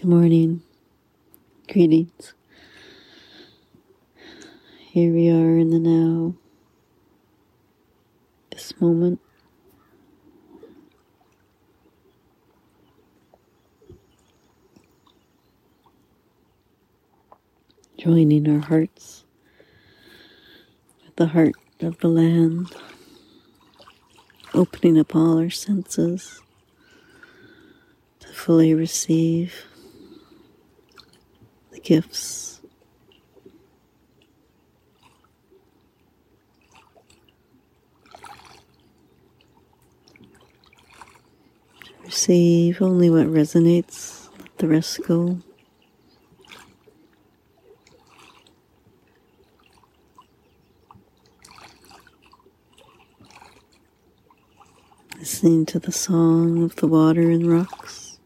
Good morning. Greetings. Here we are in the now, this moment. Joining our hearts with the heart of the land, opening up all our senses to fully receive gifts. Receive only what resonates, let the rest go. Listening to the song of the water and rocks,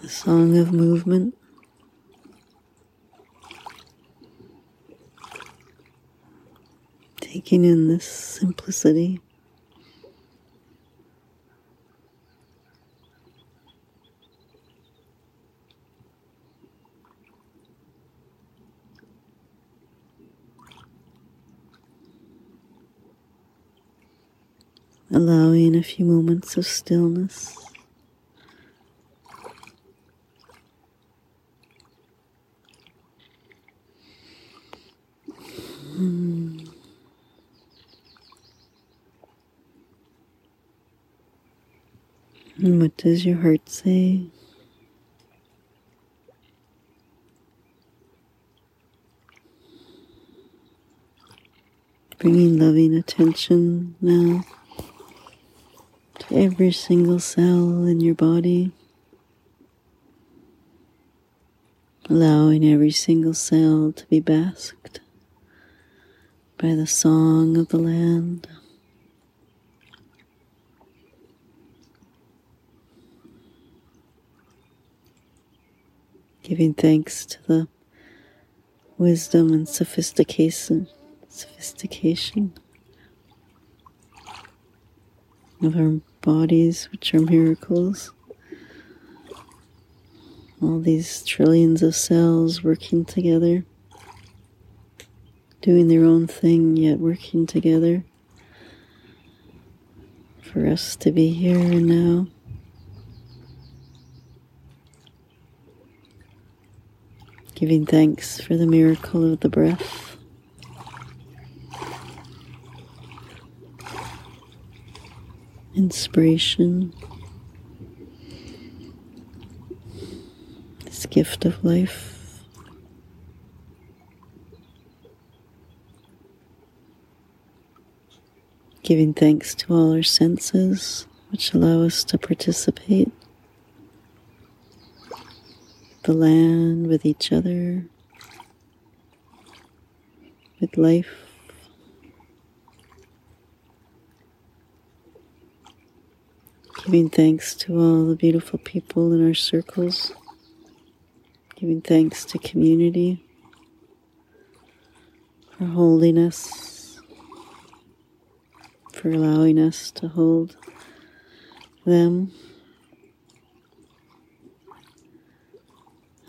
the song of movement. Taking in this simplicity. allowing a few moments of stillness. And what does your heart say? Bringing loving attention now to every single cell in your body, allowing every single cell to be basked by the song of the land. Giving thanks to the wisdom and sophistication, sophistication of our bodies, which are miracles. All these trillions of cells working together, doing their own thing, yet working together for us to be here and now. Giving thanks for the miracle of the breath. inspiration, this gift of life. Giving thanks to all our senses, which allow us to participate. The land with each other, with life. Giving thanks to all the beautiful people in our circles. Giving thanks to community for holding us, for allowing us to hold them,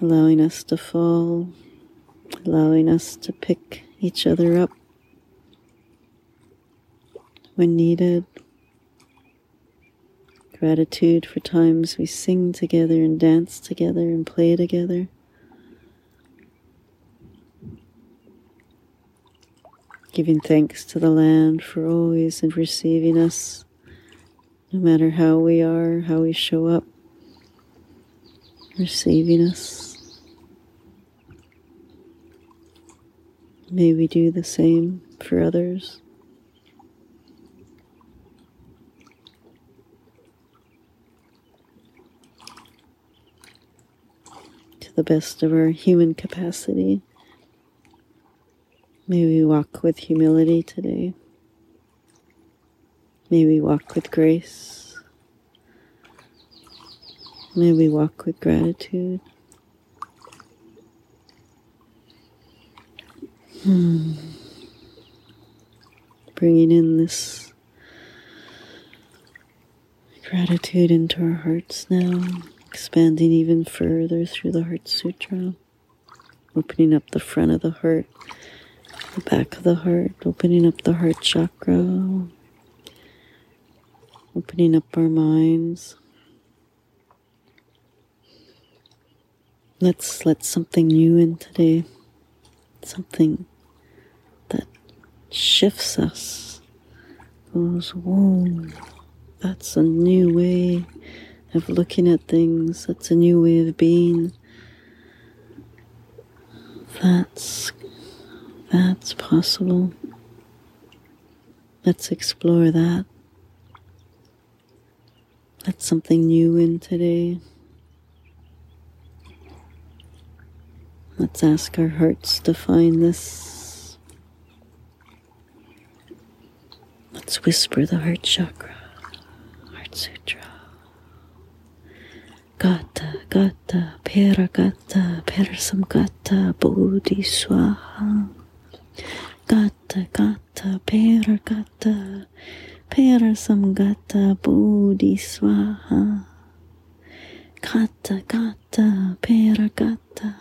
allowing us to fall, allowing us to pick each other up when needed Gratitude for times we sing together and dance together and play together. Giving thanks to the land for always and receiving us, no matter how we are, how we show up, receiving us. May we do the same for others. To the best of our human capacity. May we walk with humility today. May we walk with grace. May we walk with gratitude. Hmm. Bringing in this gratitude into our hearts now. expanding even further through the Heart Sutra, opening up the front of the heart, the back of the heart, opening up the heart chakra, opening up our minds. Let's let something new in today, something shifts us, goes, whoa, that's a new way of looking at things, that's a new way of being. That's that's possible. Let's explore that. Let something new in today. Let's ask our hearts to find this. Whisper the heart chakra, Heart Sutra. Gata, Gata, Paragata, Parasamgata, Bodhi Swaha. Gata, Gata, Paragata, Parasamgata, Bodhi Swaha. Gata, Gata, Paragata,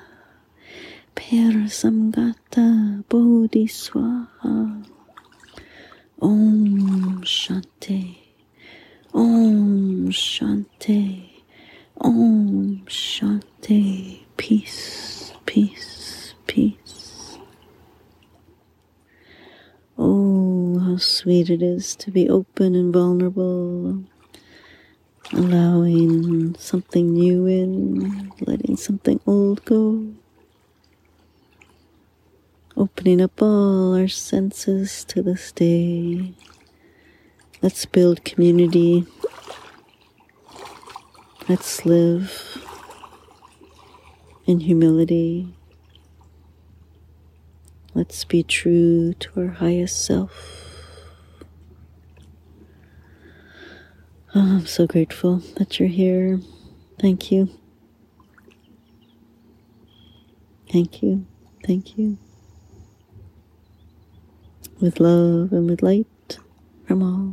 Parasamgata, Bodhi Swaha. Om Shanti, Om Shanti. Om Shanti. Peace, peace, peace. Oh, how sweet it is to be open and vulnerable, allowing something new in, letting something old go, opening up all our senses to this day. Let's build community Let's live in humility. Let's be true to our highest self. Oh, I'm so grateful that you're here. Thank you. Thank you. Thank you. With love and with light from all.